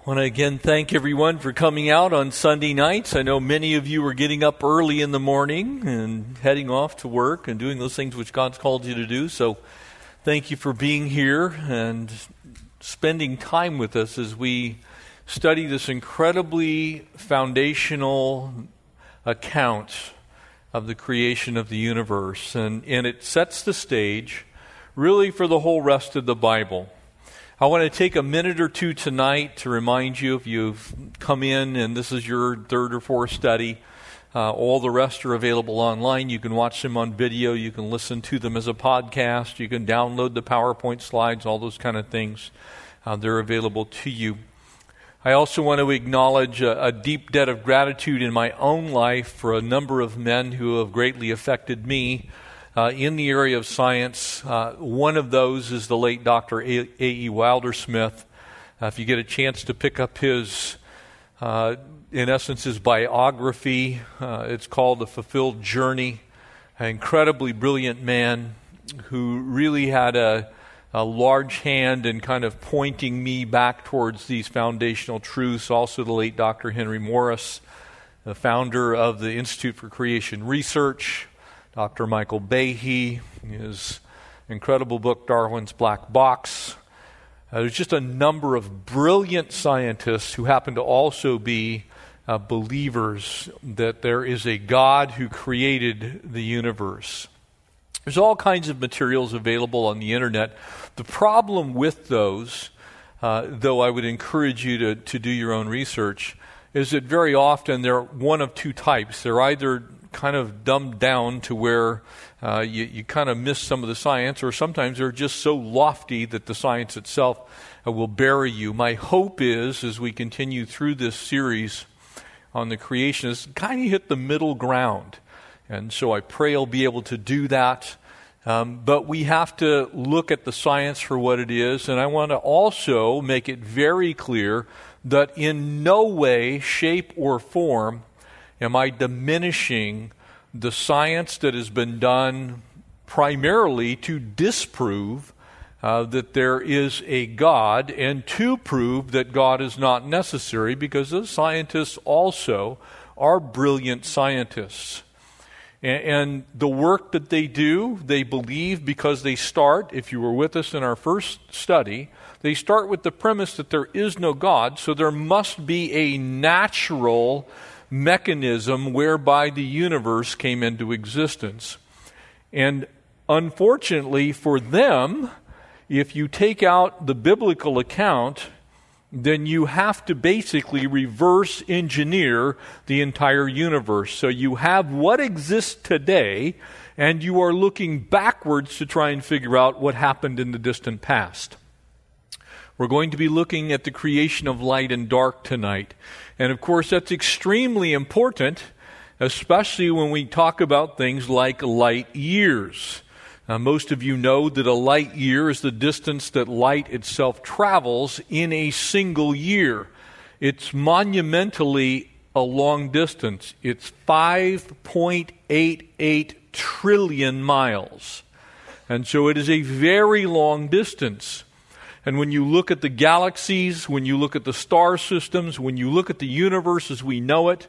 I want to again thank everyone for coming out on Sunday nights. I know many of you are getting up early in the morning and heading off to work and doing those things which God's called you to do. So thank you for being here and spending time with us as we study this incredibly foundational account of the creation of the universe. And, and it sets the stage really for the whole rest of the Bible. I want to take a minute or two tonight to remind you if you've come in and this is your third or fourth study. Uh, all the rest are available online. You can watch them on video. You can listen to them as a podcast. You can download the PowerPoint slides, all those kind of things. Uh, they're available to you. I also want to acknowledge a, a, deep debt of gratitude in my own life for a number of men who have greatly affected me uh, in the area of science. Uh, one of those is the late Dr. A.E. Wilder-Smith. Uh, if you get a chance to pick up his, uh, in essence, his biography, uh, it's called The Fulfilled Journey. An incredibly brilliant man who really had a, a large hand in kind of pointing me back towards these foundational truths. Also, the late Dr. Henry Morris, the founder of the Institute for Creation Research, Dr. Michael Behe, his incredible book, Darwin's Black Box. Uh, there's just a number of brilliant scientists who happen to also be uh, believers that there is a God who created the universe. There's all kinds of materials available on the internet. The problem with those, uh, though I would encourage you to, to do your own research, is that very often they're one of two types. They're either kind of dumbed down to where uh, you, you kind of miss some of the science, or sometimes they're just so lofty that the science itself uh, will bury you. My hope is, as we continue through this series on the creation, is kind of hit the middle ground. And so I pray I'll be able to do that. Um, but we have to look at the science for what it is, and I want to also make it very clear that in no way, shape, or form Am I diminishing the science that has been done primarily to disprove uh, that there is a God and to prove that God is not necessary because those scientists also are brilliant scientists. And, and the work that they do, they believe because they start, if you were with us in our first study, they start with the premise that there is no God, so there must be a natural mechanism whereby the universe came into existence. And unfortunately for them, if you take out the biblical account, then you have to basically reverse engineer the entire universe. So you have what exists today, and you are looking backwards to try and figure out what happened in the distant past. We're going to be looking at the creation of light and dark tonight. And of course, that's extremely important, especially when we talk about things like light years. Now, most of you know that a light year is the distance that light itself travels in a single year. It's monumentally a long distance. It's 5.88 trillion miles. And so it is a very long distance. And when you look at the galaxies, when you look at the star systems, when you look at the universe as we know it,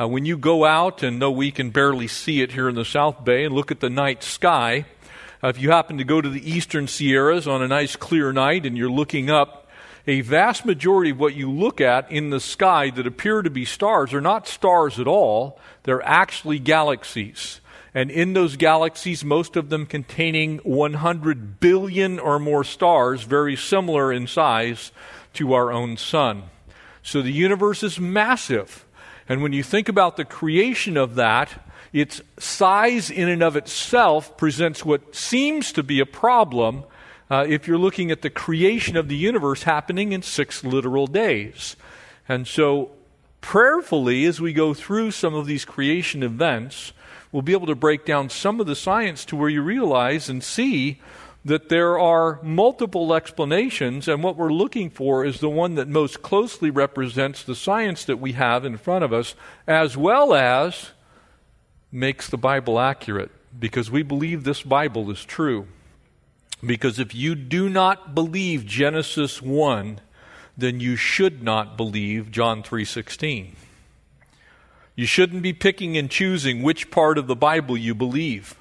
uh, when you go out, and though we can barely see it here in the South Bay, and look at the night sky, uh, if you happen to go to the eastern Sierras on a nice clear night and you're looking up, a vast majority of what you look at in the sky that appear to be stars are not stars at all, they're actually galaxies and in those galaxies, most of them containing 100 billion or more stars, very similar in size to our own sun. So the universe is massive. And when you think about the creation of that, its size in and of itself presents what seems to be a problem uh, if you're looking at the creation of the universe happening in six literal days. And so, prayerfully, as we go through some of these creation events, we'll be able to break down some of the science to where you realize and see that there are multiple explanations, and what we're looking for is the one that most closely represents the science that we have in front of us, as well as makes the Bible accurate, because we believe this Bible is true. Because if you do not believe Genesis 1, then you should not believe John 3:16. You shouldn't be picking and choosing which part of the Bible you believe.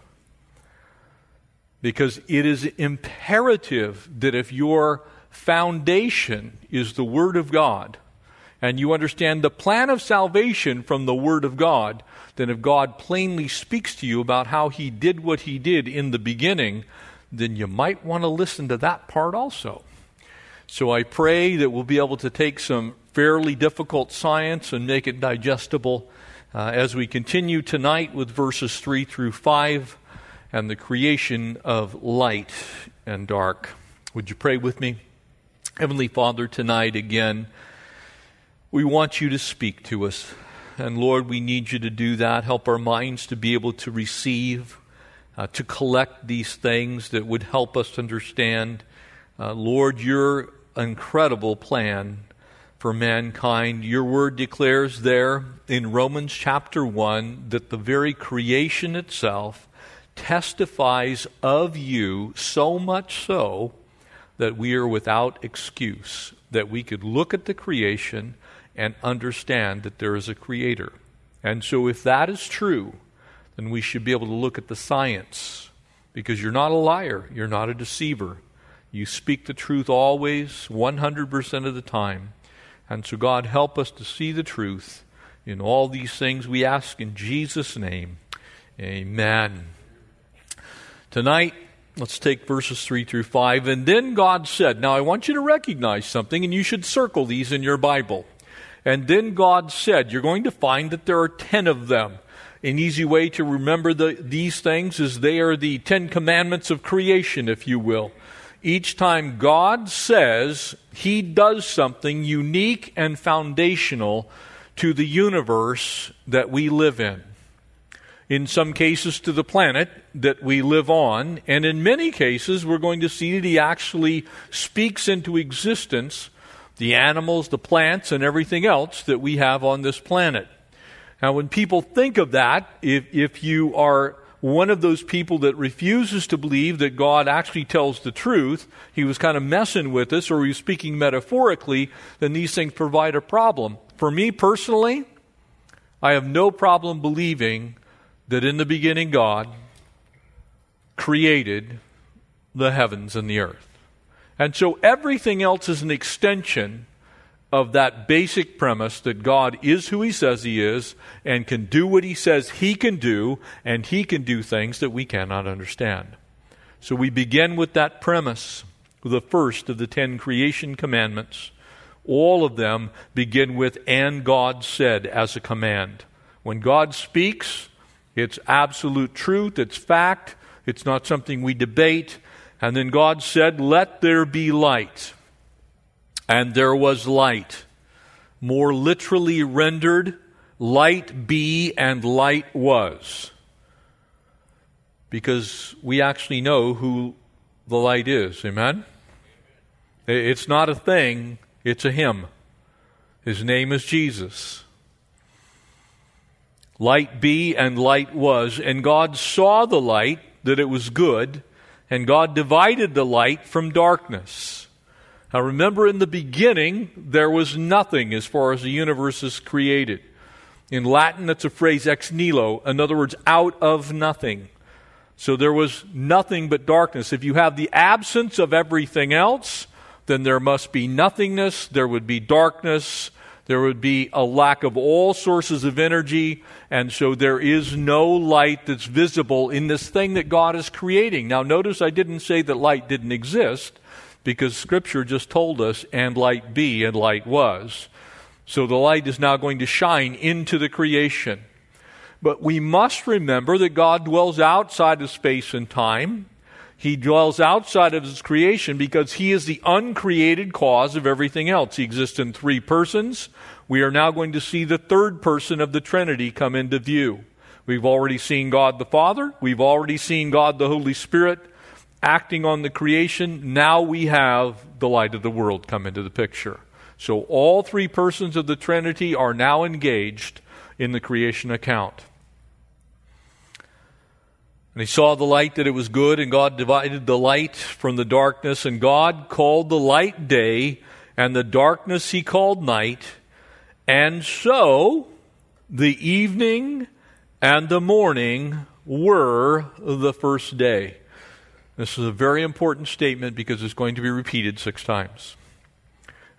Because it is imperative that if your foundation is the Word of God, and you understand the plan of salvation from the Word of God, then if God plainly speaks to you about how He did what He did in the beginning, then you might want to listen to that part also. So I pray that we'll be able to take some fairly difficult science and make it digestible uh, as we continue tonight with verses 3 through 5 and the creation of light and dark. Would you pray with me? Heavenly Father, tonight again, we want you to speak to us. And Lord, we need you to do that. Help our minds to be able to receive, uh, to collect these things that would help us understand, uh, Lord, your incredible plan for mankind. Your word declares there in Romans chapter 1 that the very creation itself testifies of you so much so that we are without excuse, that we could look at the creation and understand that there is a creator. And so, if that is true, then we should be able to look at the science because you're not a liar, you're not a deceiver. You speak the truth always, 100% of the time. And so, God, help us to see the truth in all these things we ask in Jesus' name. Amen. Tonight, let's take verses 3 through 5. And then God said, Now I want you to recognize something, and you should circle these in your Bible. And then God said, You're going to find that there are 10 of them. An easy way to remember the, these things is they are the Ten Commandments of creation, if you will each time God says He does something unique and foundational to the universe that we live in. In some cases, to the planet that we live on, and in many cases, we're going to see that He actually speaks into existence the animals, the plants, and everything else that we have on this planet. Now, when people think of that, if, if you are one of those people that refuses to believe that God actually tells the truth, he was kind of messing with us, or he was speaking metaphorically, then these things provide a problem. For me personally, I have no problem believing that in the beginning God created the heavens and the earth. And so everything else is an extension of that basic premise that God is who He says He is and can do what He says He can do, and He can do things that we cannot understand. So we begin with that premise, the first of the Ten Creation Commandments. All of them begin with, and God said as a command. When God speaks, it's absolute truth, it's fact, it's not something we debate. And then God said, Let there be light. And there was light. More literally rendered, light be and light was. Because we actually know who the light is. Amen? It's not a thing, it's a him. His name is Jesus. Light be and light was. And God saw the light, that it was good, and God divided the light from darkness. Now remember, in the beginning, there was nothing as far as the universe is created. In Latin, that's a phrase ex nihilo, in other words, out of nothing. So there was nothing but darkness. If you have the absence of everything else, then there must be nothingness, there would be darkness, there would be a lack of all sources of energy, and so there is no light that's visible in this thing that God is creating. Now, notice I didn't say that light didn't exist because Scripture just told us, and light be, and light was. So the light is now going to shine into the creation. But we must remember that God dwells outside of space and time. He dwells outside of his creation because he is the uncreated cause of everything else. He exists in three persons. We are now going to see the third person of the Trinity come into view. We've already seen God the Father. We've already seen God the Holy Spirit acting on the creation, now we have the light of the world come into the picture. So all three persons of the Trinity are now engaged in the creation account. And he saw the light that it was good, and God divided the light from the darkness, and God called the light day, and the darkness he called night. And so the evening and the morning were the first day. This is a very important statement because it's going to be repeated six times.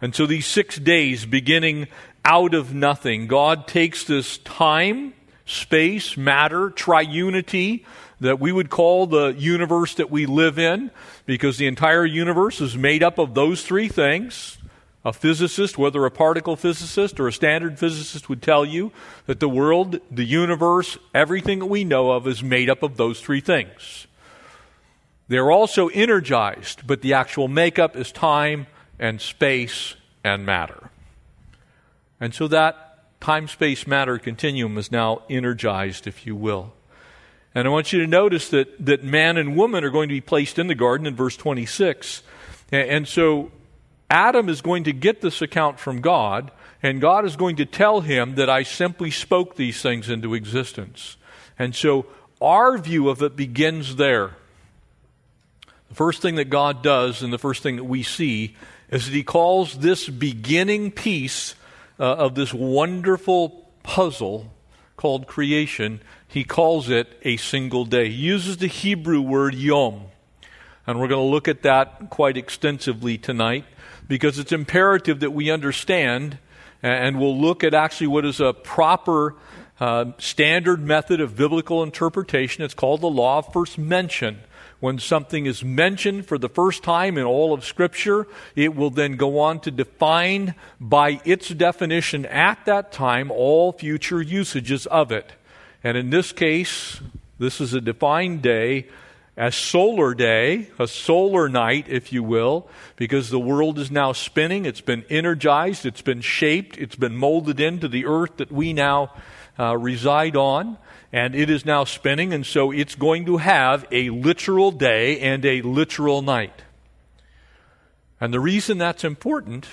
And so these six days, beginning out of nothing, God takes this time, space, matter, triunity that we would call the universe that we live in, because the entire universe is made up of those three things. A physicist, whether a particle physicist or a standard physicist, would tell you that the world, the universe, everything that we know of is made up of those three things. They're also energized, but the actual makeup is time and space and matter. And so that time space matter continuum is now energized, if you will. And I want you to notice that, that man and woman are going to be placed in the garden in verse 26. And, and so Adam is going to get this account from God, and God is going to tell him that I simply spoke these things into existence. And so our view of it begins there. The first thing that God does, and the first thing that we see, is that He calls this beginning piece uh, of this wonderful puzzle called creation, He calls it a single day. He uses the Hebrew word yom. And we're going to look at that quite extensively tonight because it's imperative that we understand, and we'll look at actually what is a proper uh, standard method of biblical interpretation. It's called the law of first mention. When something is mentioned for the first time in all of Scripture, it will then go on to define by its definition at that time all future usages of it. And in this case, this is a defined day a solar day, a solar night, if you will, because the world is now spinning. It's been energized, it's been shaped, it's been molded into the earth that we now uh, reside on, and it is now spinning, and so it's going to have a literal day and a literal night. And the reason that's important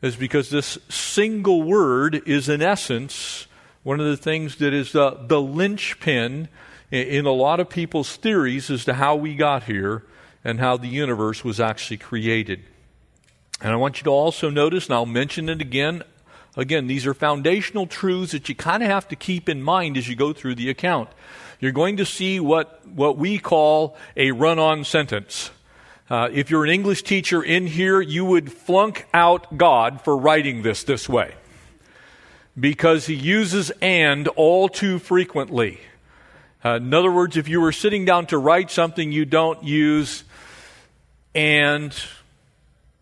is because this single word is, in essence, one of the things that is uh, the linchpin in a lot of people's theories as to how we got here and how the universe was actually created. And I want you to also notice, and I'll mention it again. Again, these are foundational truths that you kind of have to keep in mind as you go through the account. You're going to see what, what we call a run on sentence. Uh, if you're an English teacher in here, you would flunk out God for writing this this way because he uses and all too frequently. Uh, in other words, if you were sitting down to write something, you don't use and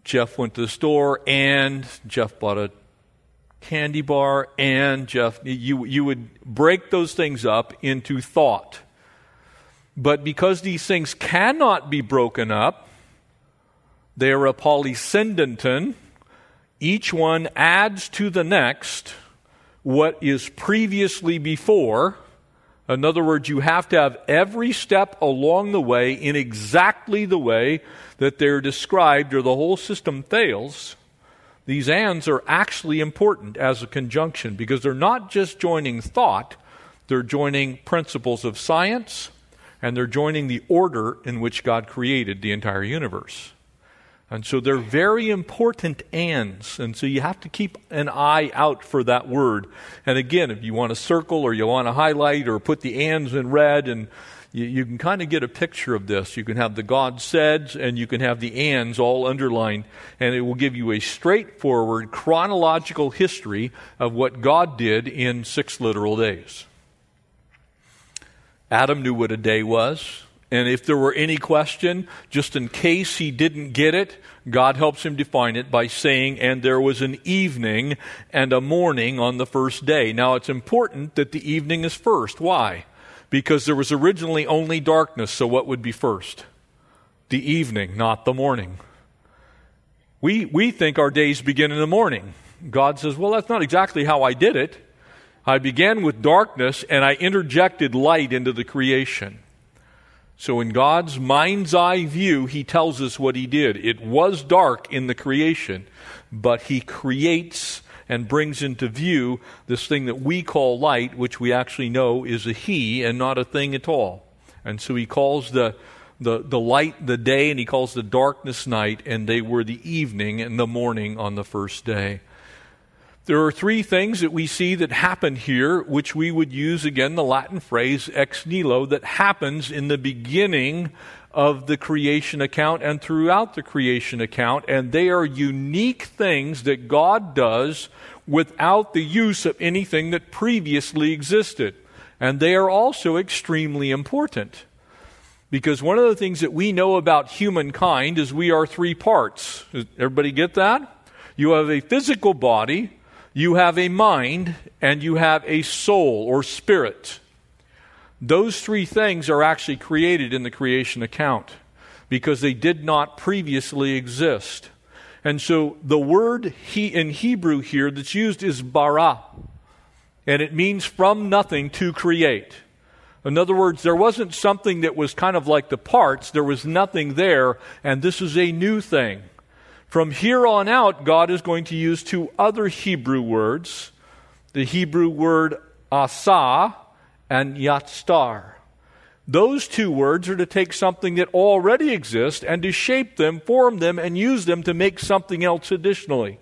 Jeff went to the store and Jeff bought a candy bar and Jeff, you, you would break those things up into thought. But because these things cannot be broken up, they are a polysyndeton. Each one adds to the next what is previously before in other words, you have to have every step along the way in exactly the way that they're described, or the whole system fails. These ands are actually important as a conjunction because they're not just joining thought, they're joining principles of science, and they're joining the order in which God created the entire universe. And so they're very important ands. And so you have to keep an eye out for that word. And again, if you want to circle or you want to highlight or put the ands in red, and you, you can kind of get a picture of this. You can have the God said and you can have the ands all underlined, and it will give you a straightforward chronological history of what God did in six literal days. Adam knew what a day was. And if there were any question, just in case he didn't get it, God helps him define it by saying, and there was an evening and a morning on the first day. Now it's important that the evening is first. Why? Because there was originally only darkness, so what would be first? The evening, not the morning. We, we think our days begin in the morning. God says, well, that's not exactly how I did it. I began with darkness and I interjected light into the creation. So, in God's mind's eye view, He tells us what He did. It was dark in the creation, but He creates and brings into view this thing that we call light, which we actually know is a He and not a thing at all. And so He calls the, the, the light the day, and he calls the darkness night, and they were the evening and the morning on the first day. There are three things that we see that happen here, which we would use again the Latin phrase ex nihilo, that happens in the beginning of the creation account and throughout the creation account, and they are unique things that God does without the use of anything that previously existed. And they are also extremely important. Because one of the things that we know about humankind is we are three parts. Everybody get that? You have a physical body, you have a mind, and you have a soul or spirit. Those three things are actually created in the creation account because they did not previously exist. And so the word he in Hebrew here that's used is bara, and it means from nothing to create. In other words, there wasn't something that was kind of like the parts, there was nothing there, and this is a new thing. From here on out, God is going to use two other Hebrew words the Hebrew word asa and yatsar. Those two words are to take something that already exists and to shape them, form them, and use them to make something else additionally.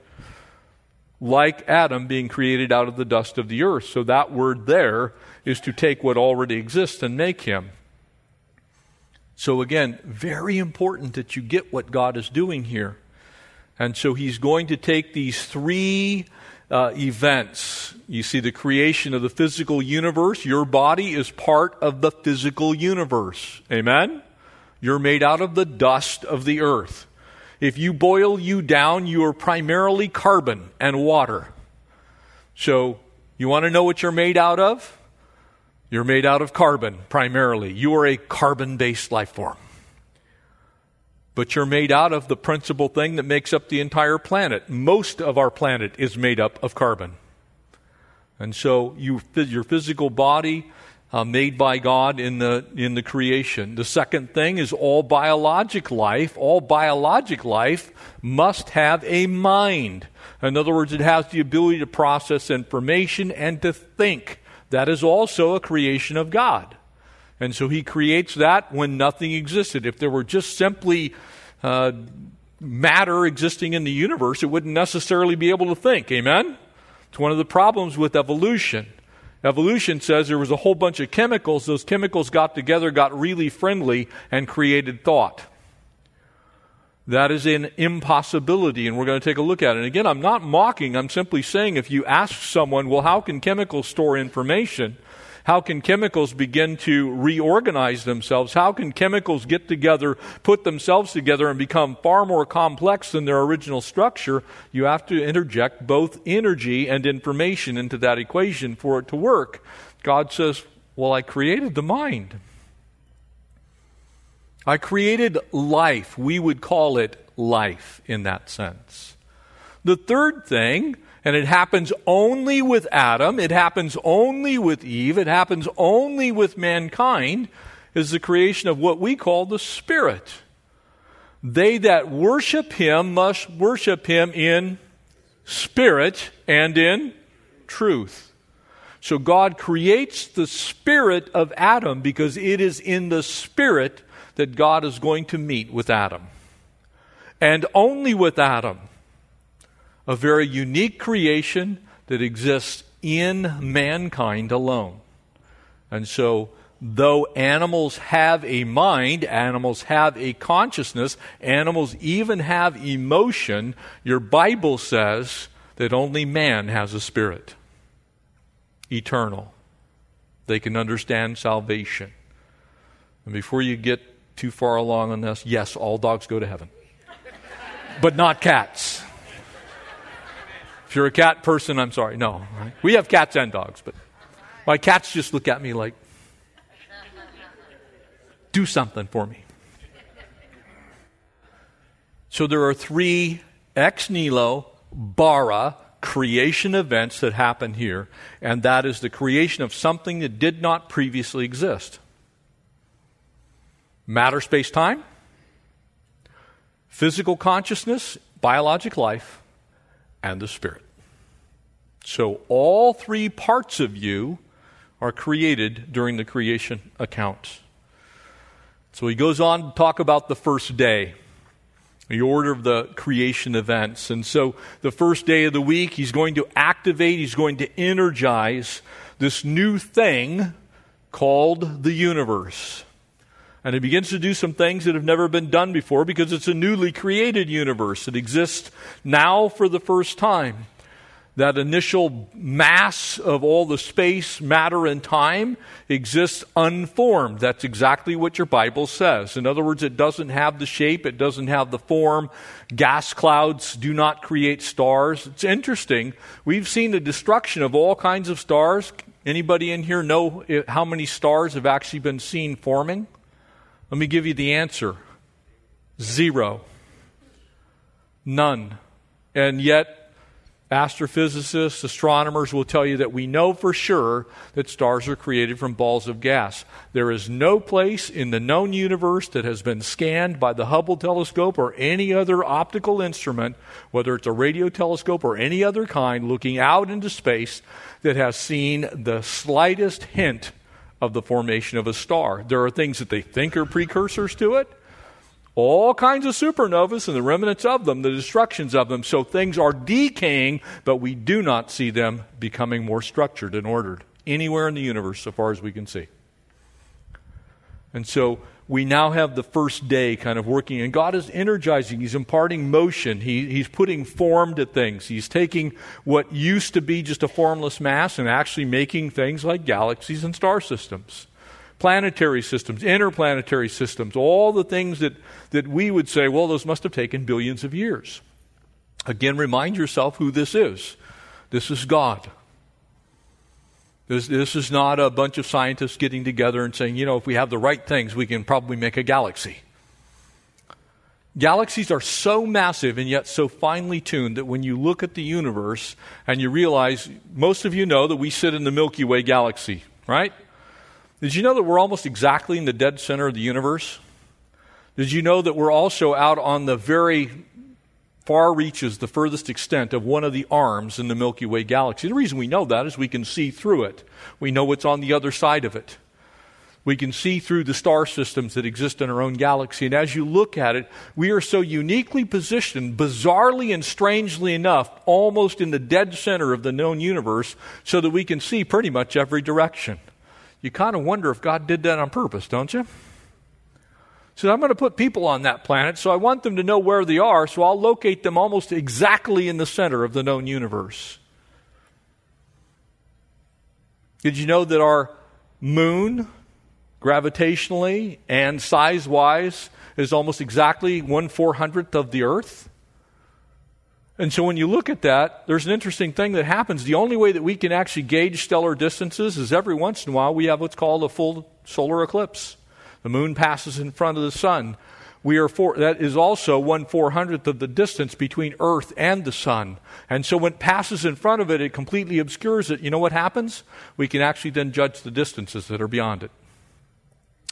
Like Adam being created out of the dust of the earth. So that word there is to take what already exists and make him. So, again, very important that you get what God is doing here. And so he's going to take these three uh, events. You see the creation of the physical universe. Your body is part of the physical universe. Amen? You're made out of the dust of the earth. If you boil you down, you are primarily carbon and water. So, you want to know what you're made out of? You're made out of carbon, primarily. You are a carbon based life form. But you're made out of the principal thing that makes up the entire planet. Most of our planet is made up of carbon. And so you, your physical body, uh, made by God in the, in the creation. The second thing is all biologic life, all biologic life must have a mind. In other words, it has the ability to process information and to think. That is also a creation of God. And so he creates that when nothing existed. If there were just simply uh, matter existing in the universe, it wouldn't necessarily be able to think. Amen? It's one of the problems with evolution. Evolution says there was a whole bunch of chemicals. Those chemicals got together, got really friendly, and created thought. That is an impossibility, and we're going to take a look at it. And again, I'm not mocking, I'm simply saying if you ask someone, well, how can chemicals store information? How can chemicals begin to reorganize themselves? How can chemicals get together, put themselves together, and become far more complex than their original structure? You have to interject both energy and information into that equation for it to work. God says, Well, I created the mind. I created life. We would call it life in that sense. The third thing, and it happens only with Adam, it happens only with Eve, it happens only with mankind, is the creation of what we call the Spirit. They that worship him must worship him in spirit and in truth. So God creates the spirit of Adam because it is in the spirit that God is going to meet with Adam. And only with Adam. A very unique creation that exists in mankind alone. And so, though animals have a mind, animals have a consciousness, animals even have emotion, your Bible says that only man has a spirit. Eternal. They can understand salvation. And before you get too far along on this. Yes, all dogs go to heaven, but not cats. If you're a cat person, I'm sorry. No, we have cats and dogs, but my cats just look at me like, do something for me. So there are three ex nihilo, bara, creation events that happen here, and that is the creation of something that did not previously exist matter, space, time, physical consciousness, biologic life, and the spirit. So all three parts of you are created during the creation account. So he goes on to talk about the first day, the order of the creation events. And so the first day of the week, he's going to activate, he's going to energize this new thing called the universe. And it begins to do some things that have never been done before because it's a newly created universe. It exists now for the first time that initial mass of all the space, matter, and time exists unformed. That's exactly what your Bible says. In other words, it doesn't have the shape, it doesn't have the form. Gas clouds do not create stars. It's interesting. We've seen the destruction of all kinds of stars. Anybody in here know how many stars have actually been seen forming? Let me give you the answer zero. None. And yet, Astrophysicists, astronomers will tell you that we know for sure that stars are created from balls of gas. There is no place in the known universe that has been scanned by the Hubble telescope or any other optical instrument, whether it's a radio telescope or any other kind, looking out into space, that has seen the slightest hint of the formation of a star. There are things that they think are precursors to it, all kinds of supernovas and the remnants of them, the destructions of them. So things are decaying, but we do not see them becoming more structured and ordered anywhere in the universe, so far as we can see. And so we now have the first day kind of working, and God is energizing. He's imparting motion. He, he's putting form to things. He's taking what used to be just a formless mass and actually making things like galaxies and star systems planetary systems, interplanetary systems, all the things that, that we would say, well, those must have taken billions of years. Again, remind yourself who this is. This is God. This, this is not a bunch of scientists getting together and saying, you know, if we have the right things, we can probably make a galaxy. Galaxies are so massive and yet so finely tuned that when you look at the universe and you realize, most of you know that we sit in the Milky Way galaxy, right? Did you know that we're almost exactly in the dead center of the universe? Did you know that we're also out on the very far reaches, the furthest extent of one of the arms in the Milky Way galaxy? The reason we know that is we can see through it. We know what's on the other side of it. We can see through the star systems that exist in our own galaxy. And as you look at it, we are so uniquely positioned, bizarrely and strangely enough, almost in the dead center of the known universe, so that we can see pretty much every direction you kind of wonder if God did that on purpose, don't you? So I'm going to put people on that planet, so I want them to know where they are, so I'll locate them almost exactly in the center of the known universe. Did you know that our moon, gravitationally and size wise, is almost exactly one four hundredth of the Earth? And so when you look at that, there's an interesting thing that happens. The only way that we can actually gauge stellar distances is every once in a while we have what's called a full solar eclipse. The moon passes in front of the sun. We are for, that is also one four hundredth of the distance between Earth and the sun. And so when it passes in front of it, it completely obscures it. You know what happens? We can actually then judge the distances that are beyond it.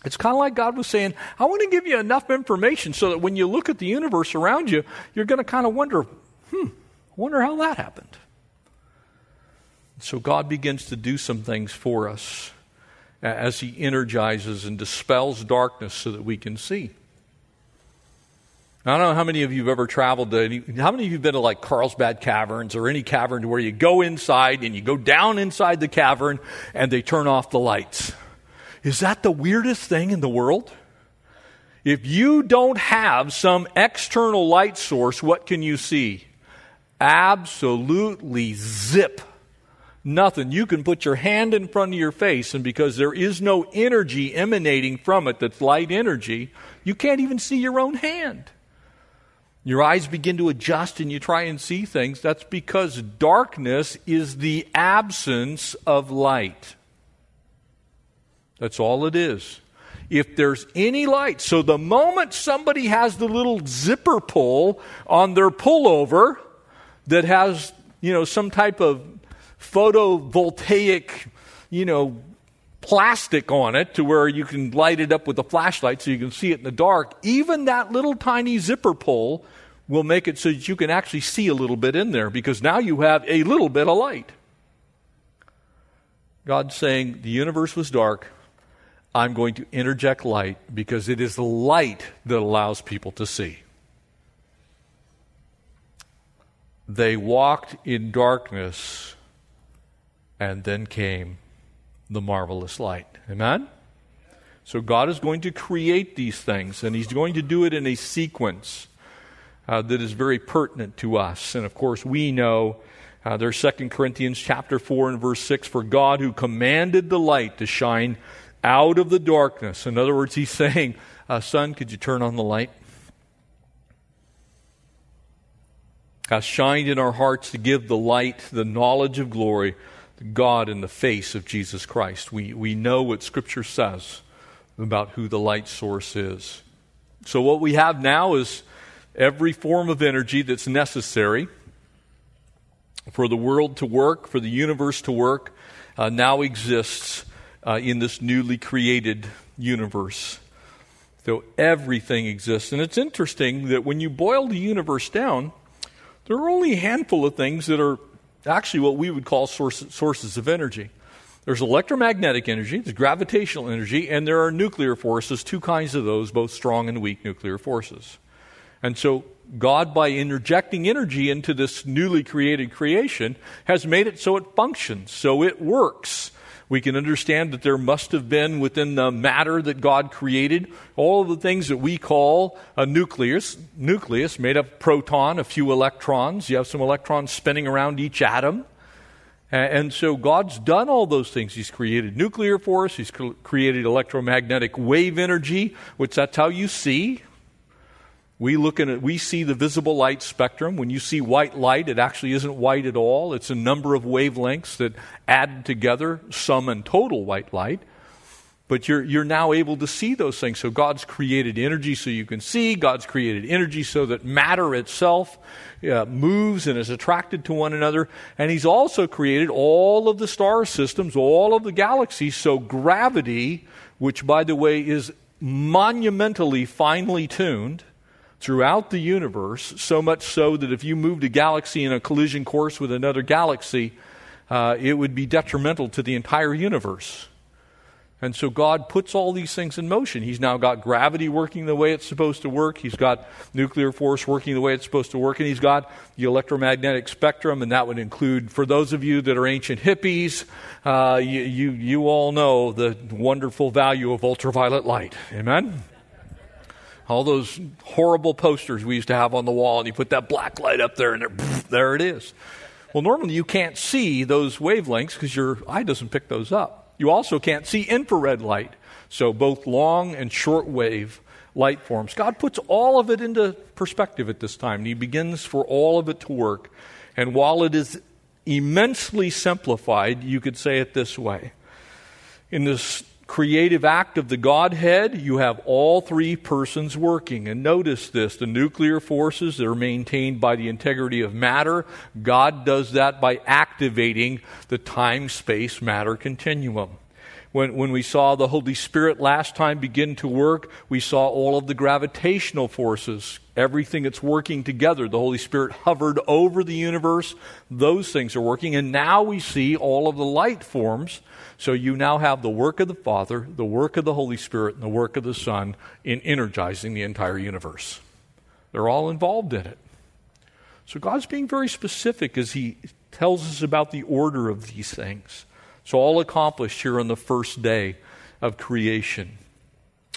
It's kind of like God was saying, I want to give you enough information so that when you look at the universe around you, you're going to kind of wonder, hmm, I wonder how that happened. So God begins to do some things for us as He energizes and dispels darkness so that we can see. I don't know how many of you have ever traveled to any, how many of you have been to like Carlsbad Caverns or any cavern where you go inside and you go down inside the cavern and they turn off the lights? Is that the weirdest thing in the world? If you don't have some external light source, what can you see? absolutely zip. Nothing. You can put your hand in front of your face, and because there is no energy emanating from it that's light energy, you can't even see your own hand. Your eyes begin to adjust and you try and see things. That's because darkness is the absence of light. That's all it is. If there's any light, so the moment somebody has the little zipper pull on their pullover, that has, you know, some type of photovoltaic, you know, plastic on it to where you can light it up with a flashlight so you can see it in the dark, even that little tiny zipper pull will make it so that you can actually see a little bit in there because now you have a little bit of light. God's saying the universe was dark I'm going to interject light because it is the light that allows people to see. They walked in darkness, and then came the marvelous light. Amen? So God is going to create these things, and He's going to do it in a sequence uh, that is very pertinent to us. And of course, we know uh, there's 2 Corinthians chapter 4 and verse 6 for God who commanded the light to shine out of the darkness. In other words, He's saying, uh, Son, could you turn on the light? Has shined in our hearts to give the light, the knowledge of glory, God in the face of Jesus Christ. We, we know what Scripture says about who the light source is. So, what we have now is every form of energy that's necessary for the world to work, for the universe to work, uh, now exists uh, in this newly created universe. So everything exists. And it's interesting that when you boil the universe down, there are only a handful of things that are actually what we would call source, sources of energy. There's electromagnetic energy, there's gravitational energy, and there are nuclear forces, two kinds of those, both strong and weak nuclear forces. And so, God, by interjecting energy into this newly created creation, has made it so it functions, so it works. We can understand that there must have been within the matter that God created all the things that we call a nucleus, nucleus made of proton, a few electrons. You have some electrons spinning around each atom. And so God's done all those things. He's created nuclear force, He's created electromagnetic wave energy, which that's how you see. We look at it, we see the visible light spectrum. When you see white light, it actually isn't white at all. It's a number of wavelengths that add together sum and total white light. But you're, you're now able to see those things. So God's created energy so you can see. God's created energy so that matter itself uh, moves and is attracted to one another. And He's also created all of the star systems, all of the galaxies. So gravity, which by the way is monumentally finely tuned throughout the universe, so much so that if you moved a galaxy in a collision course with another galaxy, uh, it would be detrimental to the entire universe. And so God puts all these things in motion. He's now got gravity working the way it's supposed to work. He's got nuclear force working the way it's supposed to work. And he's got the electromagnetic spectrum, and that would include, for those of you that are ancient hippies, uh, you, you, you all know the wonderful value of ultraviolet light. Amen? All those horrible posters we used to have on the wall, and you put that black light up there, and there, there it is. Well, normally you can't see those wavelengths because your eye doesn't pick those up. You also can't see infrared light, so both long and short wave light forms. God puts all of it into perspective at this time, and He begins for all of it to work. And while it is immensely simplified, you could say it this way. In this creative act of the Godhead, you have all three persons working. And notice this the nuclear forces that are maintained by the integrity of matter. God does that by activating the time space matter continuum. When, when we saw the Holy Spirit last time begin to work, we saw all of the gravitational forces, everything that's working together. The Holy Spirit hovered over the universe. Those things are working. And now we see all of the light forms so you now have the work of the Father, the work of the Holy Spirit, and the work of the Son in energizing the entire universe. They're all involved in it. So God's being very specific as He tells us about the order of these things. It's all accomplished here on the first day of creation.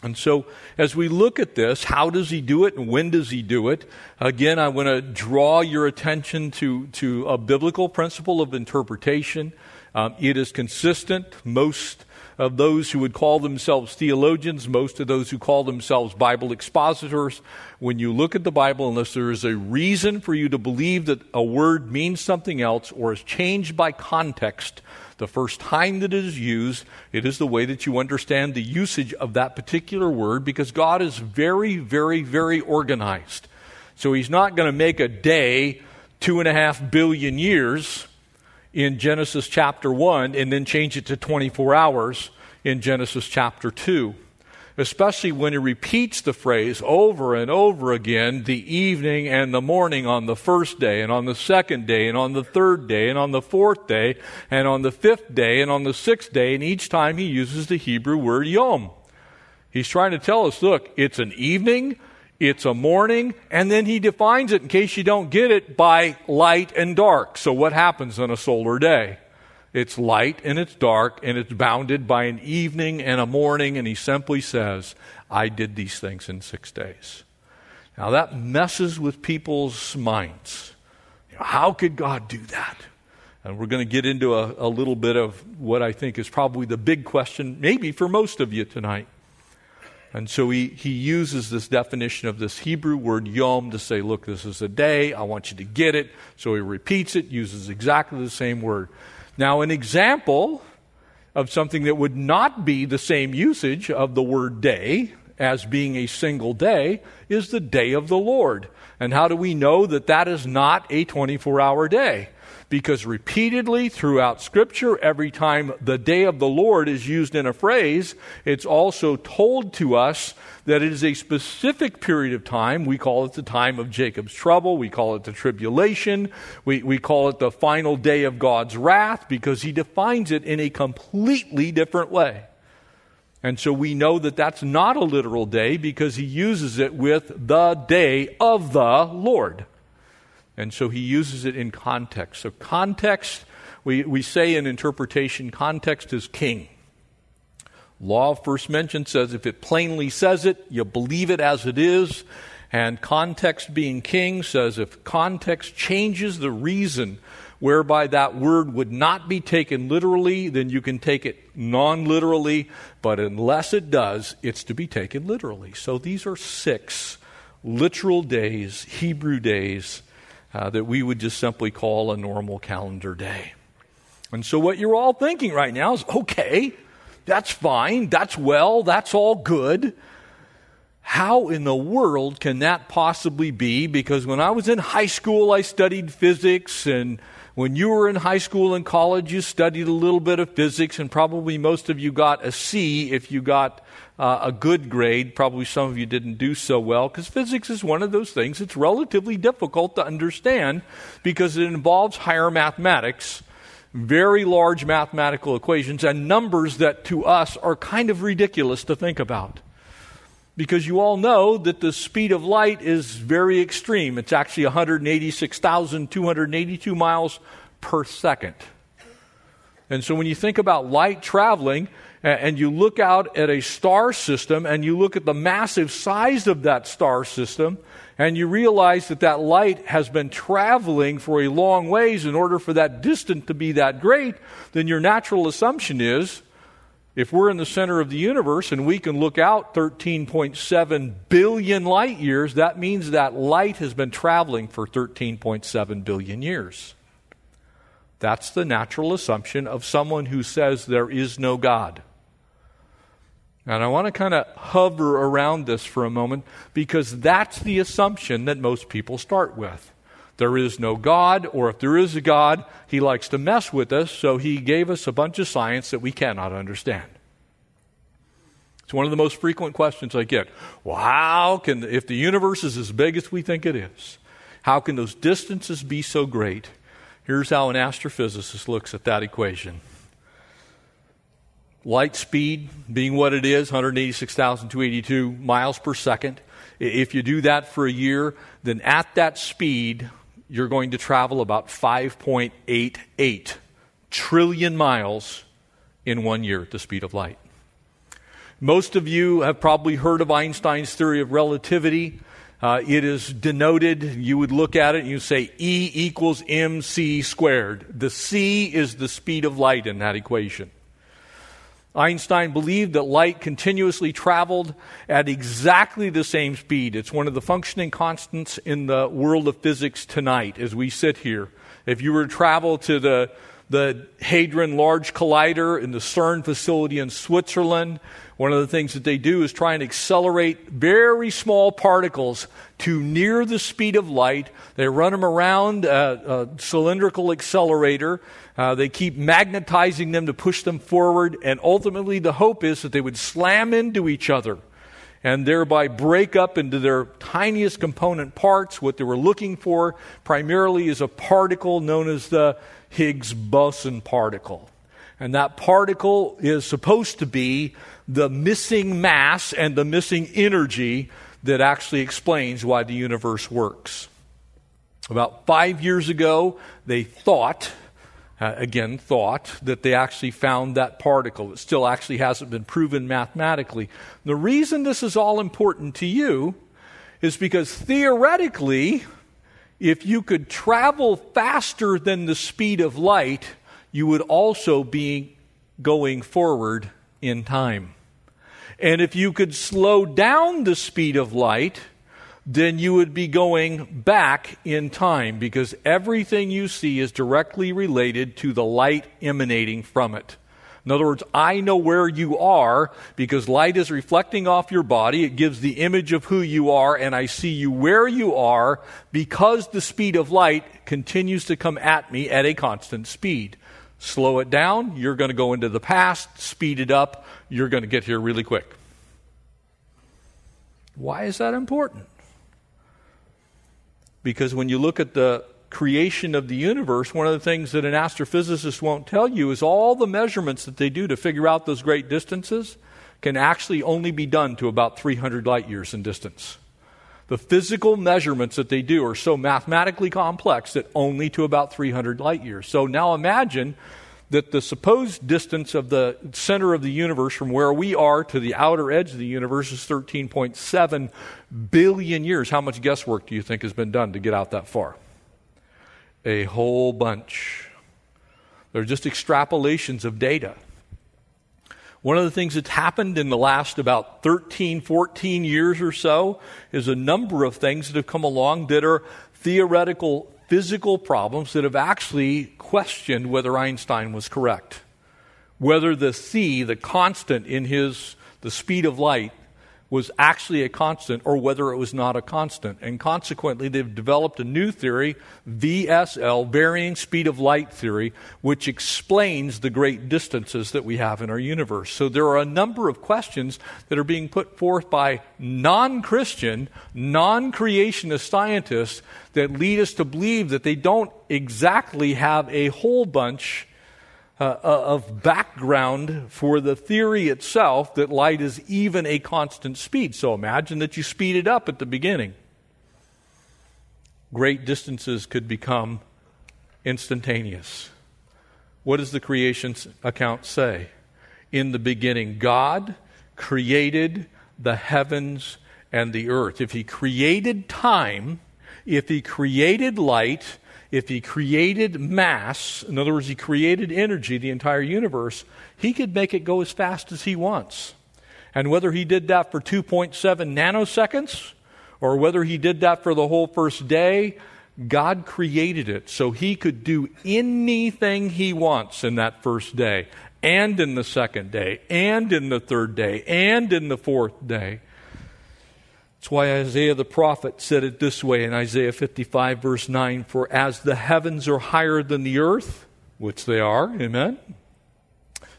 And so, as we look at this, how does he do it and when does he do it? Again, I want to draw your attention to, to a biblical principle of interpretation. Um, it is consistent. Most of those who would call themselves theologians, most of those who call themselves Bible expositors, when you look at the Bible, unless there is a reason for you to believe that a word means something else or is changed by context, the first time that it is used, it is the way that you understand the usage of that particular word because God is very, very, very organized. So He's not going to make a day two and a half billion years in Genesis chapter 1 and then change it to 24 hours in Genesis chapter 2. especially when he repeats the phrase over and over again the evening and the morning on the first day, and on the second day, and on the third day, and on the fourth day, and on the fifth day, and on the sixth day, and each time he uses the Hebrew word yom. He's trying to tell us look, it's an evening, it's a morning, and then he defines it, in case you don't get it, by light and dark. So, what happens on a solar day? It's light and it's dark and it's bounded by an evening and a morning, and he simply says, I did these things in six days. Now that messes with people's minds. You know, how could God do that? And we're going to get into a, a little bit of what I think is probably the big question, maybe for most of you tonight. And so he, he uses this definition of this Hebrew word yom to say, look, this is a day. I want you to get it. So he repeats it, uses exactly the same word. Now, an example of something that would not be the same usage of the word day as being a single day is the day of the Lord. And how do we know that that is not a 24 hour day? Because repeatedly throughout Scripture, every time the day of the Lord is used in a phrase, it's also told to us that it is a specific period of time. We call it the time of Jacob's trouble. We call it the tribulation. We, we call it the final day of God's wrath because he defines it in a completely different way. And so we know that that's not a literal day because he uses it with the day of the Lord. And so he uses it in context. So, context, we, we say in interpretation, context is king. Law of first mention says if it plainly says it, you believe it as it is. And context being king says if context changes the reason whereby that word would not be taken literally, then you can take it non literally. But unless it does, it's to be taken literally. So these are six literal days, Hebrew days, uh, that we would just simply call a normal calendar day. And so, what you're all thinking right now is okay, that's fine, that's well, that's all good. How in the world can that possibly be? Because when I was in high school, I studied physics, and when you were in high school and college, you studied a little bit of physics, and probably most of you got a C if you got uh, a good grade. Probably some of you didn't do so well because physics is one of those things that's relatively difficult to understand because it involves higher mathematics, very large mathematical equations, and numbers that to us are kind of ridiculous to think about. Because you all know that the speed of light is very extreme. It's actually 186,282 miles per second. And so when you think about light traveling, and you look out at a star system and you look at the massive size of that star system and you realize that that light has been traveling for a long ways in order for that distance to be that great, then your natural assumption is if we're in the center of the universe and we can look out 13.7 billion light years, that means that light has been traveling for 13.7 billion years. That's the natural assumption of someone who says there is no God. And I want to kind of hover around this for a moment because that's the assumption that most people start with. There is no God, or if there is a God, he likes to mess with us, so he gave us a bunch of science that we cannot understand. It's one of the most frequent questions I get. Well, how can, if the universe is as big as we think it is, how can those distances be so great? Here's how an astrophysicist looks at that equation light speed being what it is 186,282 miles per second. If you do that for a year, then at that speed, you're going to travel about 5.88 trillion miles in one year at the speed of light. Most of you have probably heard of Einstein's theory of relativity. Uh, it is denoted, you would look at it and you say E equals mc squared. The c is the speed of light in that equation. Einstein believed that light continuously traveled at exactly the same speed. It's one of the functioning constants in the world of physics tonight as we sit here. If you were to travel to the, the Hadron Large Collider in the CERN facility in Switzerland, one of the things that they do is try and accelerate very small particles to near the speed of light. They run them around a, a cylindrical accelerator uh, they keep magnetizing them to push them forward, and ultimately the hope is that they would slam into each other and thereby break up into their tiniest component parts. What they were looking for primarily is a particle known as the Higgs boson particle. And that particle is supposed to be the missing mass and the missing energy that actually explains why the universe works. About five years ago, they thought uh, again, thought that they actually found that particle. It still actually hasn't been proven mathematically. The reason this is all important to you is because theoretically, if you could travel faster than the speed of light, you would also be going forward in time. And if you could slow down the speed of light, then you would be going back in time because everything you see is directly related to the light emanating from it. In other words, I know where you are because light is reflecting off your body. It gives the image of who you are, and I see you where you are because the speed of light continues to come at me at a constant speed. Slow it down, you're going to go into the past. Speed it up, you're going to get here really quick. Why is that important? Because when you look at the creation of the universe, one of the things that an astrophysicist won't tell you is all the measurements that they do to figure out those great distances can actually only be done to about 300 light years in distance. The physical measurements that they do are so mathematically complex that only to about 300 light years. So now imagine that the supposed distance of the center of the universe from where we are to the outer edge of the universe is 13.7 billion years. How much guesswork do you think has been done to get out that far? A whole bunch. They're just extrapolations of data. One of the things that's happened in the last about 13, 14 years or so is a number of things that have come along that are theoretical physical problems that have actually questioned whether Einstein was correct. Whether the c, the constant in his the speed of light, was actually a constant or whether it was not a constant. And consequently, they've developed a new theory, VSL, varying speed of light theory, which explains the great distances that we have in our universe. So there are a number of questions that are being put forth by non Christian, non creationist scientists that lead us to believe that they don't exactly have a whole bunch uh, uh, of background for the theory itself that light is even a constant speed. So imagine that you speed it up at the beginning. Great distances could become instantaneous. What does the creation account say? In the beginning, God created the heavens and the earth. If He created time, if He created light, if he created mass, in other words, he created energy, the entire universe, he could make it go as fast as he wants. And whether he did that for 2.7 nanoseconds or whether he did that for the whole first day, God created it so he could do anything he wants in that first day, and in the second day, and in the third day, and in the fourth day. That's why Isaiah the prophet said it this way in Isaiah 55, verse 9 For as the heavens are higher than the earth, which they are, amen,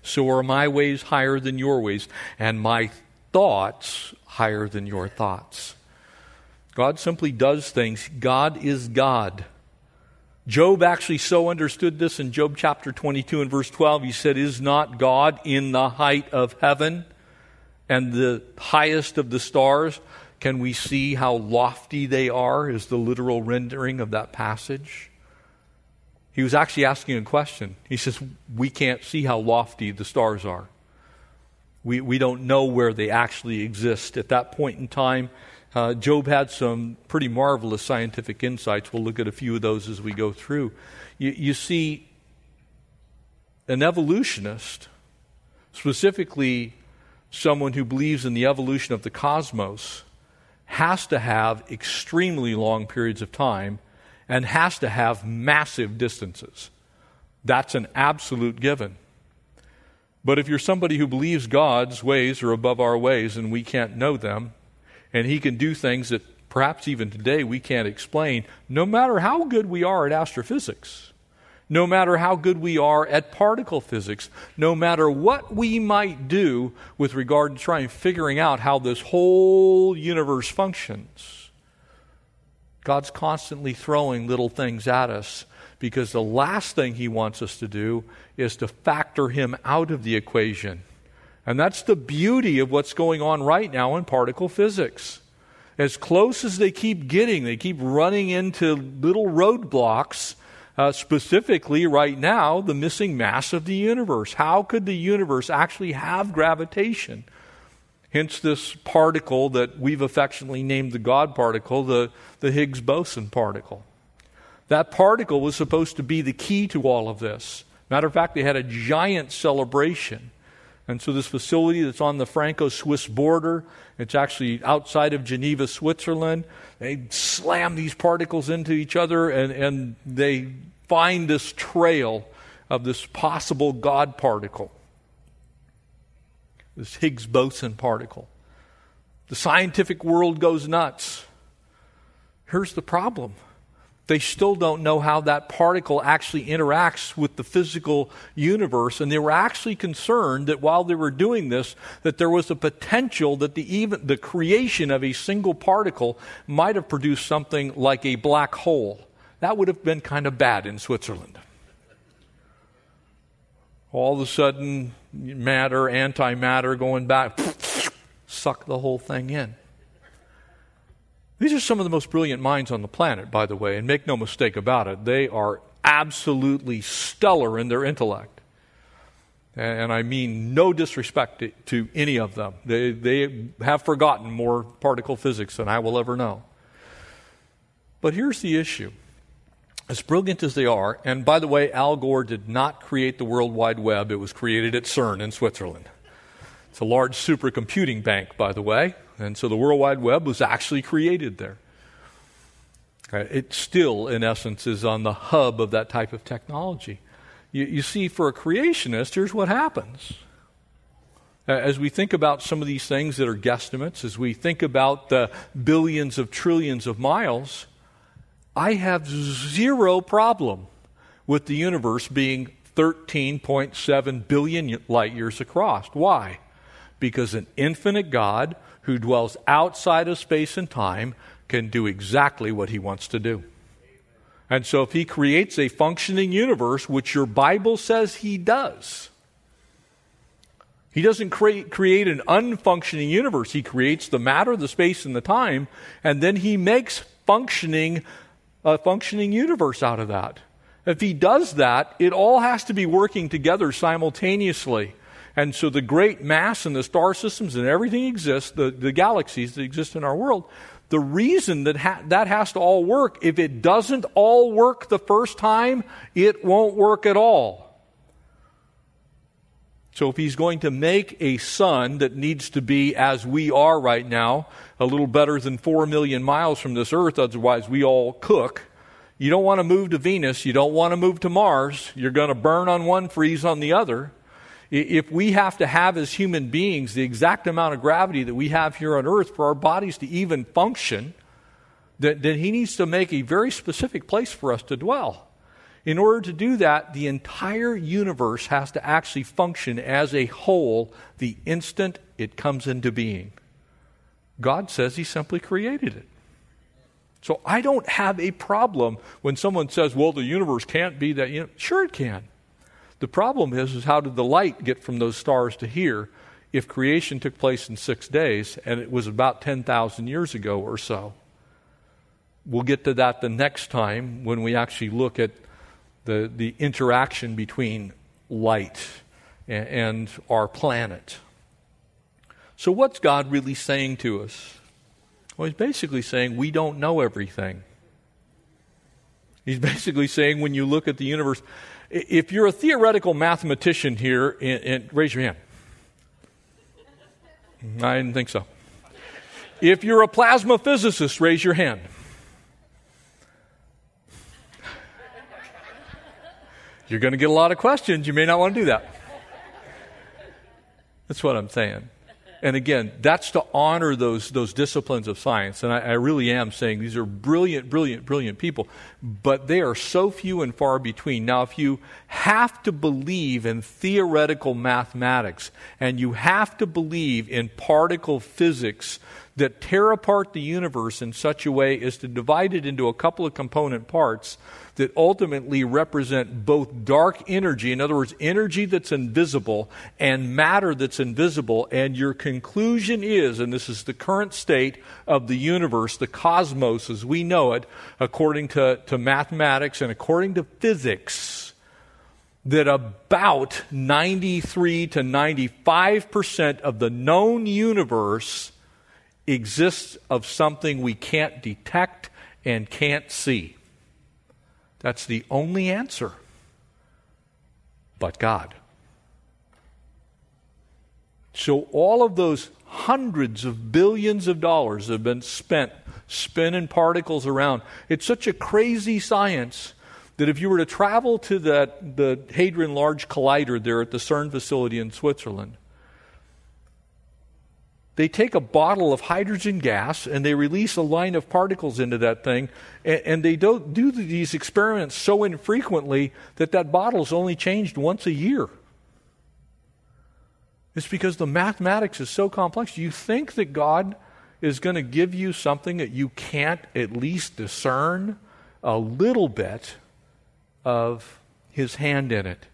so are my ways higher than your ways, and my thoughts higher than your thoughts. God simply does things. God is God. Job actually so understood this in Job chapter 22 and verse 12. He said, Is not God in the height of heaven and the highest of the stars? Can we see how lofty they are, is the literal rendering of that passage? He was actually asking a question. He says, We can't see how lofty the stars are. We, we don't know where they actually exist. At that point in time, uh, Job had some pretty marvelous scientific insights. We'll look at a few of those as we go through. You, you see, an evolutionist, specifically someone who believes in the evolution of the cosmos, has to have extremely long periods of time and has to have massive distances. That's an absolute given. But if you're somebody who believes God's ways are above our ways and we can't know them, and He can do things that perhaps even today we can't explain, no matter how good we are at astrophysics, no matter how good we are at particle physics, no matter what we might do with regard to trying figuring out how this whole universe functions, God's constantly throwing little things at us because the last thing He wants us to do is to factor Him out of the equation. And that's the beauty of what's going on right now in particle physics. As close as they keep getting, they keep running into little roadblocks uh, specifically right now the missing mass of the universe. How could the universe actually have gravitation? Hence, this particle that we've affectionately named the God particle, the, the Higgs boson particle. That particle was supposed to be the key to all of this. Matter of fact, they had a giant celebration. And so, this facility that's on the Franco Swiss border, it's actually outside of Geneva, Switzerland. They slam these particles into each other and, and they find this trail of this possible God particle, this Higgs boson particle. The scientific world goes nuts. Here's the problem they still don't know how that particle actually interacts with the physical universe and they were actually concerned that while they were doing this that there was a potential that the even the creation of a single particle might have produced something like a black hole that would have been kind of bad in Switzerland. All of a sudden, matter, antimatter going back, suck the whole thing in. These are some of the most brilliant minds on the planet, by the way, and make no mistake about it. They are absolutely stellar in their intellect. And I mean no disrespect to, any of them. They, they have forgotten more particle physics than I will ever know. But here's the issue as brilliant as they are, and by the way, Al Gore did not create the World Wide Web, it was created at CERN in Switzerland. It's a large supercomputing bank, by the way, and so the World Wide Web was actually created there. Uh, it still, in essence, is on the hub of that type of technology. You, you see, for a creationist, here's what happens. As we think about some of these things that are guesstimates, as we think about the billions of trillions of miles, I have zero problem with the universe being 13.7 billion light years across. Why? Because an infinite God who dwells outside of space and time can do exactly what he wants to do. And so, if he creates a functioning universe, which your Bible says he does, he doesn't create, create an unfunctioning universe. He creates the matter, the space, and the time, and then he makes functioning a functioning universe out of that. If he does that, it all has to be working together simultaneously. And so the great mass and the star systems and everything exists, the, the galaxies that exist in our world, the reason that ha- that has to all work, if it doesn't all work the first time, it won't work at all. So if he's going to make a sun that needs to be as we are right now, a little better than four million miles from this earth, otherwise we all cook. You don't want to move to Venus. You don't want to move to Mars. You're going to burn on one, freeze on the other. If we have to have as human beings the exact amount of gravity that we have here on earth for our bodies to even function, then, then he needs to make a very specific place for us to dwell. In order to do that, the entire universe has to actually function as a whole the instant it comes into being. God says He simply created it. So I don't have a problem when someone says, well, the universe can't be that. You know, sure, it can. The problem is, is how did the light get from those stars to here if creation took place in six days and it was about 10,000 years ago or so? We'll get to that the next time when we actually look at the, the interaction between light and, and our planet. So, what's God really saying to us? Well, He's basically saying we don't know everything. He's basically saying when you look at the universe, if you're a theoretical mathematician here, and, and raise your hand. Mm-hmm. I didn't think so. If you're a plasma physicist, raise your hand. You're going to get a lot of questions. You may not want to do that. That's what I'm saying. And again, that's to honor those, those disciplines of science. And I, I, really am saying these are brilliant, brilliant, brilliant people, but they are so few and far between. Now, if you have to believe in theoretical mathematics and you have to believe in particle physics that tear apart the universe in such a way as to divide it into a couple of component parts, that ultimately represent both dark energy, in other words, energy that's invisible, and matter that's invisible. And your conclusion is, and this is the current state of the universe, the cosmos as we know it, according to, to mathematics and according to physics, that about 93 to 95% of the known universe exists of something we can't detect and can't see. That's the only answer. But God. So, all of those hundreds of billions of dollars have been spent spinning particles around. It's such a crazy science that if you were to travel to that, the Hadron Large Collider there at the CERN facility in Switzerland, they take a bottle of hydrogen gas and they release a line of particles into that thing, and, and they don't do these experiments so infrequently that that bottle is only changed once a year. It's because the mathematics is so complex. You think that God is going to give you something that you can't at least discern a little bit of His hand in it.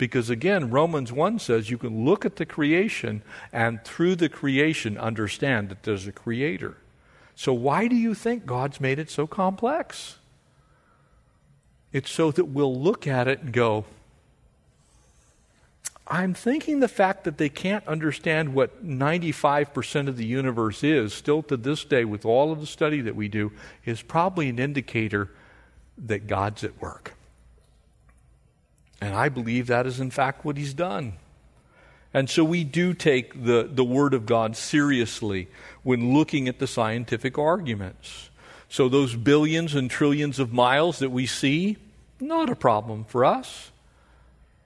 Because again, Romans 1 says you can look at the creation and through the creation understand that there's a creator. So, why do you think God's made it so complex? It's so that we'll look at it and go, I'm thinking the fact that they can't understand what 95% of the universe is, still to this day, with all of the study that we do, is probably an indicator that God's at work. And I believe that is, in fact, what he's done. And so we do take the, the Word of God seriously when looking at the scientific arguments. So those billions and trillions of miles that we see, not a problem for us.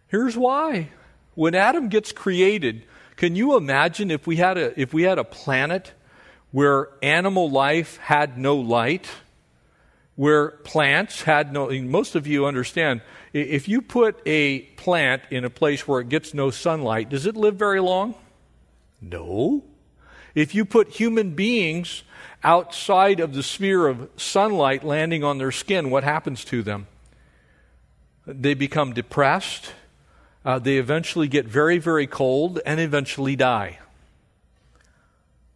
Here's why. When Adam gets created, can you imagine if we had a, if we had a planet where animal life had no light? where plants had no, most of you understand, if you put a plant in a place where it gets no sunlight, does it live very long? No. If you put human beings outside of the sphere of sunlight landing on their skin, what happens to them? They become depressed. Uh, they eventually get very, very cold and eventually die.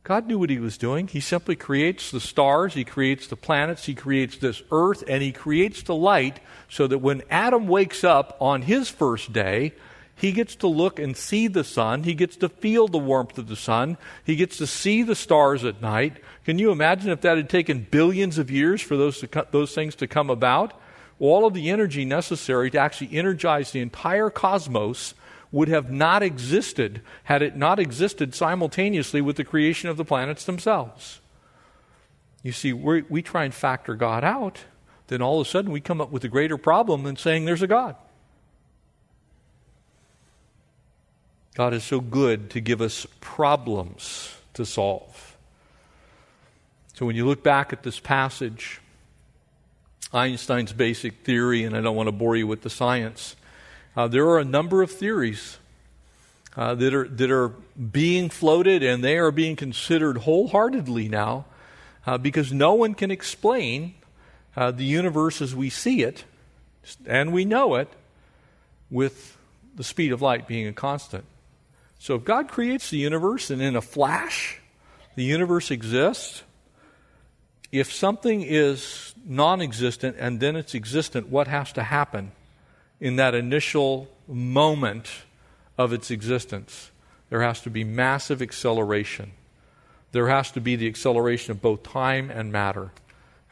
God knew what he was doing. He simply creates the stars, he creates the planets, he creates this earth, and he creates the light so that when Adam wakes up on his first day, he gets to look and see the sun. He gets to feel the warmth of the sun. He gets to see the stars at night. Can you imagine if that had taken billions of years for those, to, those things to come about? All of the energy necessary to actually energize the entire cosmos would have not existed had it not existed simultaneously with the creation of the planets themselves. You see, we try and factor God out, then all of a sudden we come up with a greater problem than saying there's a God. God is so good to give us problems to solve. So when you look back at this passage, Einstein's basic theory, and I don't want to bore you with the science, uh, there are a number of theories uh, that, are, that are being floated, and they are being considered wholeheartedly now uh, because no one can explain uh, the universe as we see it, and we know it, with the speed of light being a constant. So if God creates the universe and in a flash the universe exists, if something is non existent and then it's existent, what has to happen? In that initial moment of its existence. There has to be massive acceleration. There has to be the acceleration of both time and matter.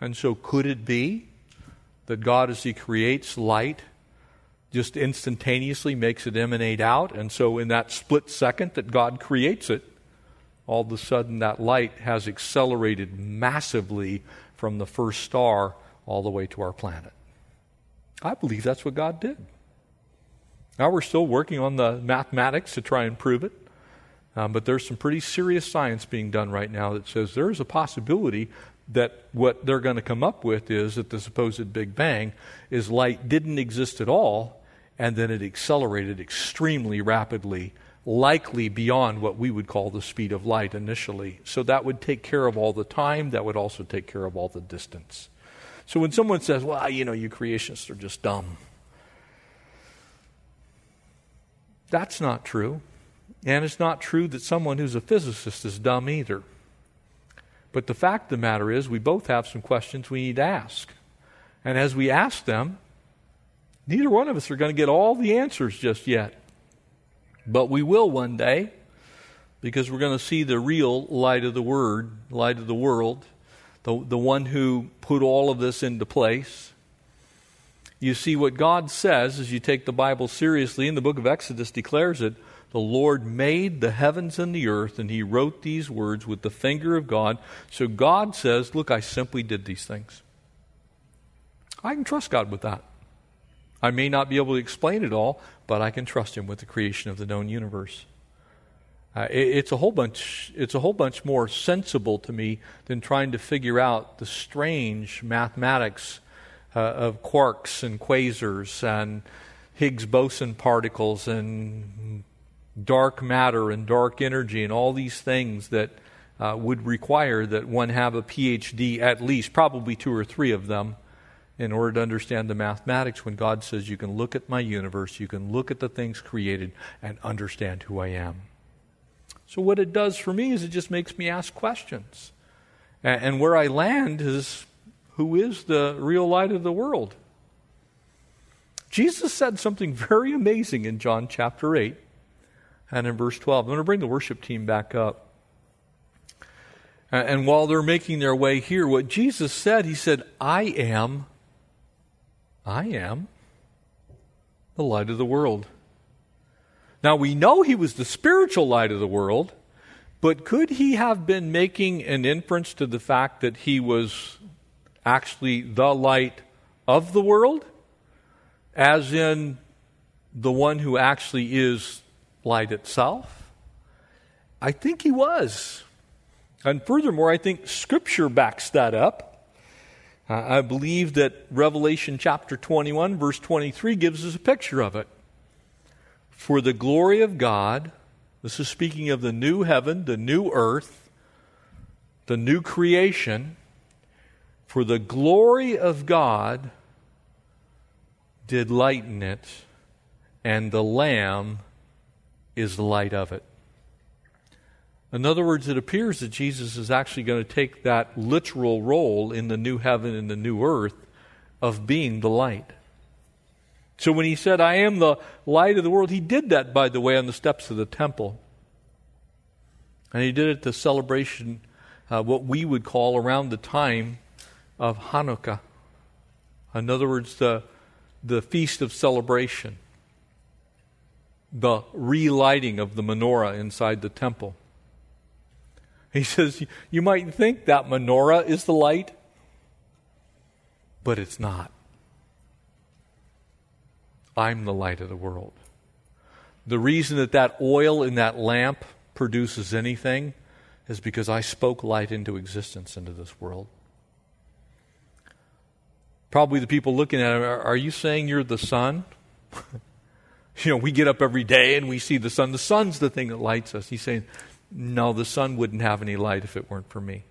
And so, could it be that God, as He creates light, just instantaneously makes it emanate out? And so, in that split second that God creates it, all of a sudden that light has accelerated massively from the first star all the way to our planet. I believe that's what God did. Now we're still working on the mathematics to try and prove it. Um, but there's some pretty serious science being done right now that says there is a possibility that what they're going to come up with is that the supposed Big Bang is light didn't exist at all, and then it accelerated extremely rapidly, likely beyond what we would call the speed of light initially. So that would take care of all the time, that would also take care of all the distance. So when someone says, well, you know, you creationists are just dumb, that's not true. And it's not true that someone who's a physicist is dumb either. But the fact of the matter is, we both have some questions we need to ask. And as we ask them, neither one of us are going to get all the answers just yet. But we will one day, because we're going to see the real light of the Word, light of the world, the, the one who put all of this into place. You see, what God says as you take the Bible seriously, in the book of Exodus declares it the Lord made the heavens and the earth, and he wrote these words with the finger of God. So God says, Look, I simply did these things. I can trust God with that. I may not be able to explain it all, but I can trust him with the creation of the known universe. Uh, it, it's a whole bunch. It's a whole bunch more sensible to me than trying to figure out the strange mathematics uh, of quarks and quasars and Higgs boson particles and dark matter and dark energy and all these things that uh, would require that one have a PhD at least, probably two or three of them, in order to understand the mathematics when God says, You can look at my universe, you can look at the things created, and understand who I am. So, what it does for me is it just makes me ask questions. And, where I land is who is the real light of the world? Jesus said something very amazing in John chapter 8 and in verse 12. I'm going to bring the worship team back up. And while they're making their way here, what Jesus said, He said, I am, I am the light of the world. Now we know He was the spiritual light of the world, but could He have been making an inference to the fact that He was actually the light of the world? As in the one who actually is light itself? I think he was. And furthermore, I think Scripture backs that up. I believe that Revelation chapter 21, verse 23, gives us a picture of it. For the glory of God, this is speaking of the new heaven, the new earth, the new creation. For the glory of God did lighten it, and the Lamb is the light of it. In other words, it appears that Jesus is actually going to take that literal role in the new heaven and the new earth of being the light. So when he said, I am the light of the world, he did that, by the way, on the steps of the temple. And he did it to celebration, uh, what we would call around the time of Hanukkah. In other words, the, the feast of celebration the relighting of the menorah inside the temple. He says, You might think that menorah is the light, but it's not. I'm the light of the world. The reason that that oil in that lamp produces anything is because I spoke light into existence into this world. Probably the people looking at it are, are you saying you're the sun? You know, we get up every day and we see the sun. The sun's the thing that lights us. He's saying, no, the sun wouldn't have any light if it weren't for me.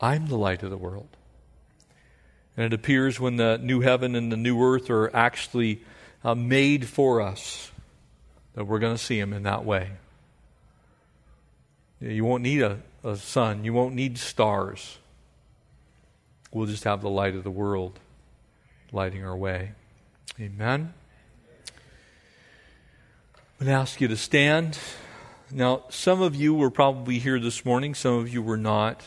I'm the light of the world. And it appears when the new heaven and the new earth are actually uh, made for us that we're going to see Him in that way. You won't need a, a sun, you won't need stars. We'll just have the light of the world lighting our way. Amen. I'm going to ask you to stand. Now, some of you were probably here this morning, some of you were not.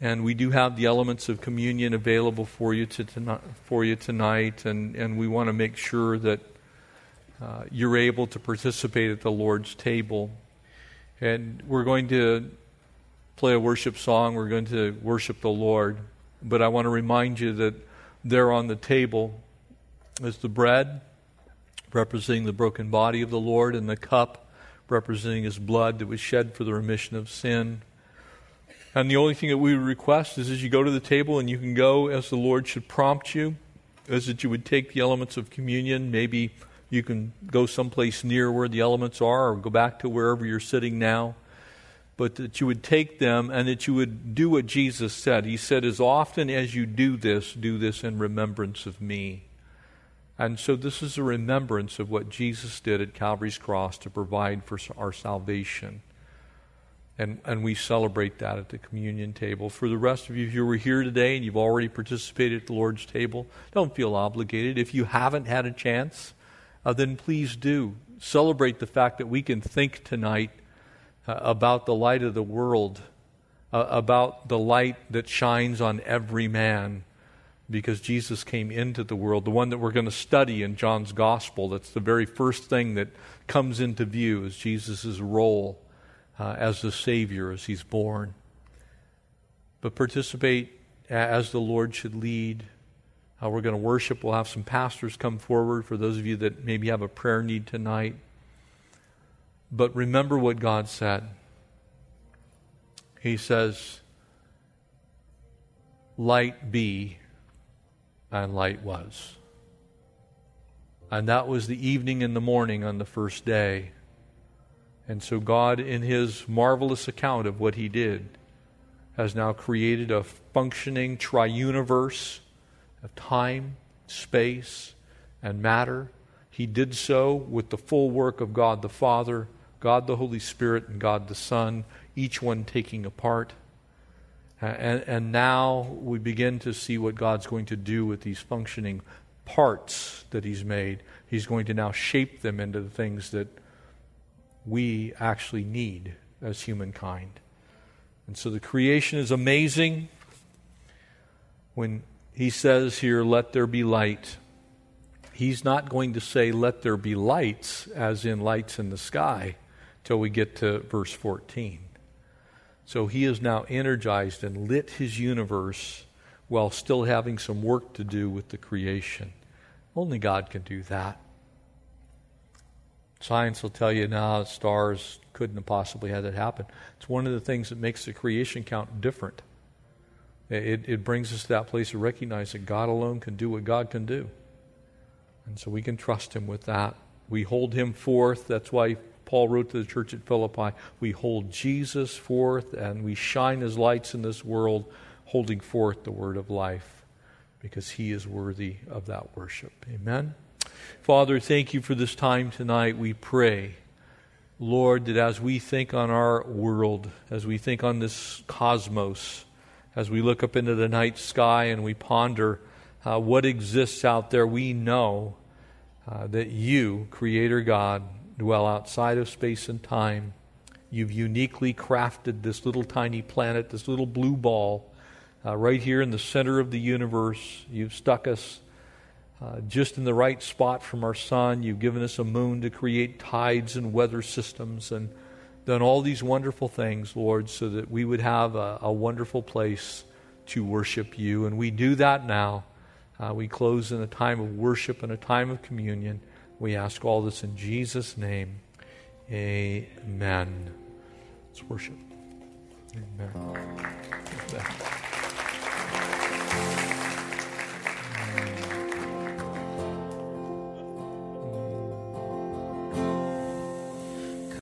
And we do have the elements of communion available for you, to tonight, for you tonight, and, and we want to make sure that uh, you're able to participate at the Lord's table. And we're going to play a worship song, we're going to worship the Lord. But I want to remind you that there on the table is the bread, representing the broken body of the Lord, and the cup representing his blood that was shed for the remission of sin. And the only thing that we would request is as you go to the table, and you can go as the Lord should prompt you, is that you would take the elements of communion. Maybe you can go someplace near where the elements are, or go back to wherever you're sitting now. But that you would take them and that you would do what Jesus said. He said, As often as you do this, do this in remembrance of me. And so this is a remembrance of what Jesus did at Calvary's cross to provide for our salvation. And, and we celebrate that at the communion table. For the rest of you who are here today and you've already participated at the Lord's table, don't feel obligated. If you haven't had a chance, uh, then please do. Celebrate the fact that we can think tonight uh, about the light of the world, uh, about the light that shines on every man because Jesus came into the world, the one that we're going to study in John's gospel. That's the very first thing that comes into view is Jesus' role uh, as the Savior as he's born. But participate as the Lord should lead. Uh, we're going to worship. We'll have some pastors come forward for those of you that maybe have a prayer need tonight. But remember what God said. He says, Light be and light was. And that was the evening and the morning on the first day. And so, God, in His marvelous account of what He did, has now created a functioning triuniverse of time, space, and matter. He did so with the full work of God the Father, God the Holy Spirit, and God the Son, each one taking a part. And, and now we begin to see what God's going to do with these functioning parts that He's made. He's going to now shape them into the things that we actually need as humankind. And so the creation is amazing. When He says here, let there be light, He's not going to say, let there be lights, as in lights in the sky, till we get to verse 14. So he is now energized and lit his universe while still having some work to do with the creation. Only God can do that. Science will tell you now stars couldn't have possibly had that happen. It's one of the things that makes the creation count different. It, it brings us to that place to recognize that God alone can do what God can do. And so we can trust Him with that. We hold Him forth. That's why Paul wrote to the church at Philippi, we hold Jesus forth and we shine as lights in this world, holding forth the word of life because he is worthy of that worship. Amen. Father, thank you for this time tonight. We pray, Lord, that as we think on our world, as we think on this cosmos, as we look up into the night sky and we ponder uh, what exists out there, we know uh, that you, Creator God, dwell outside of space and time. You've uniquely crafted this little tiny planet, this little blue ball, uh, right here in the center of the universe. You've stuck us uh, just in the right spot from our sun. You've given us a moon to create tides and weather systems and done all these wonderful things, Lord, so that we would have a, a wonderful place to worship you. And we do that now. Uh, we close in a time of worship and a time of communion. We ask all this in Jesus' name. Amen. Let's worship. Amen.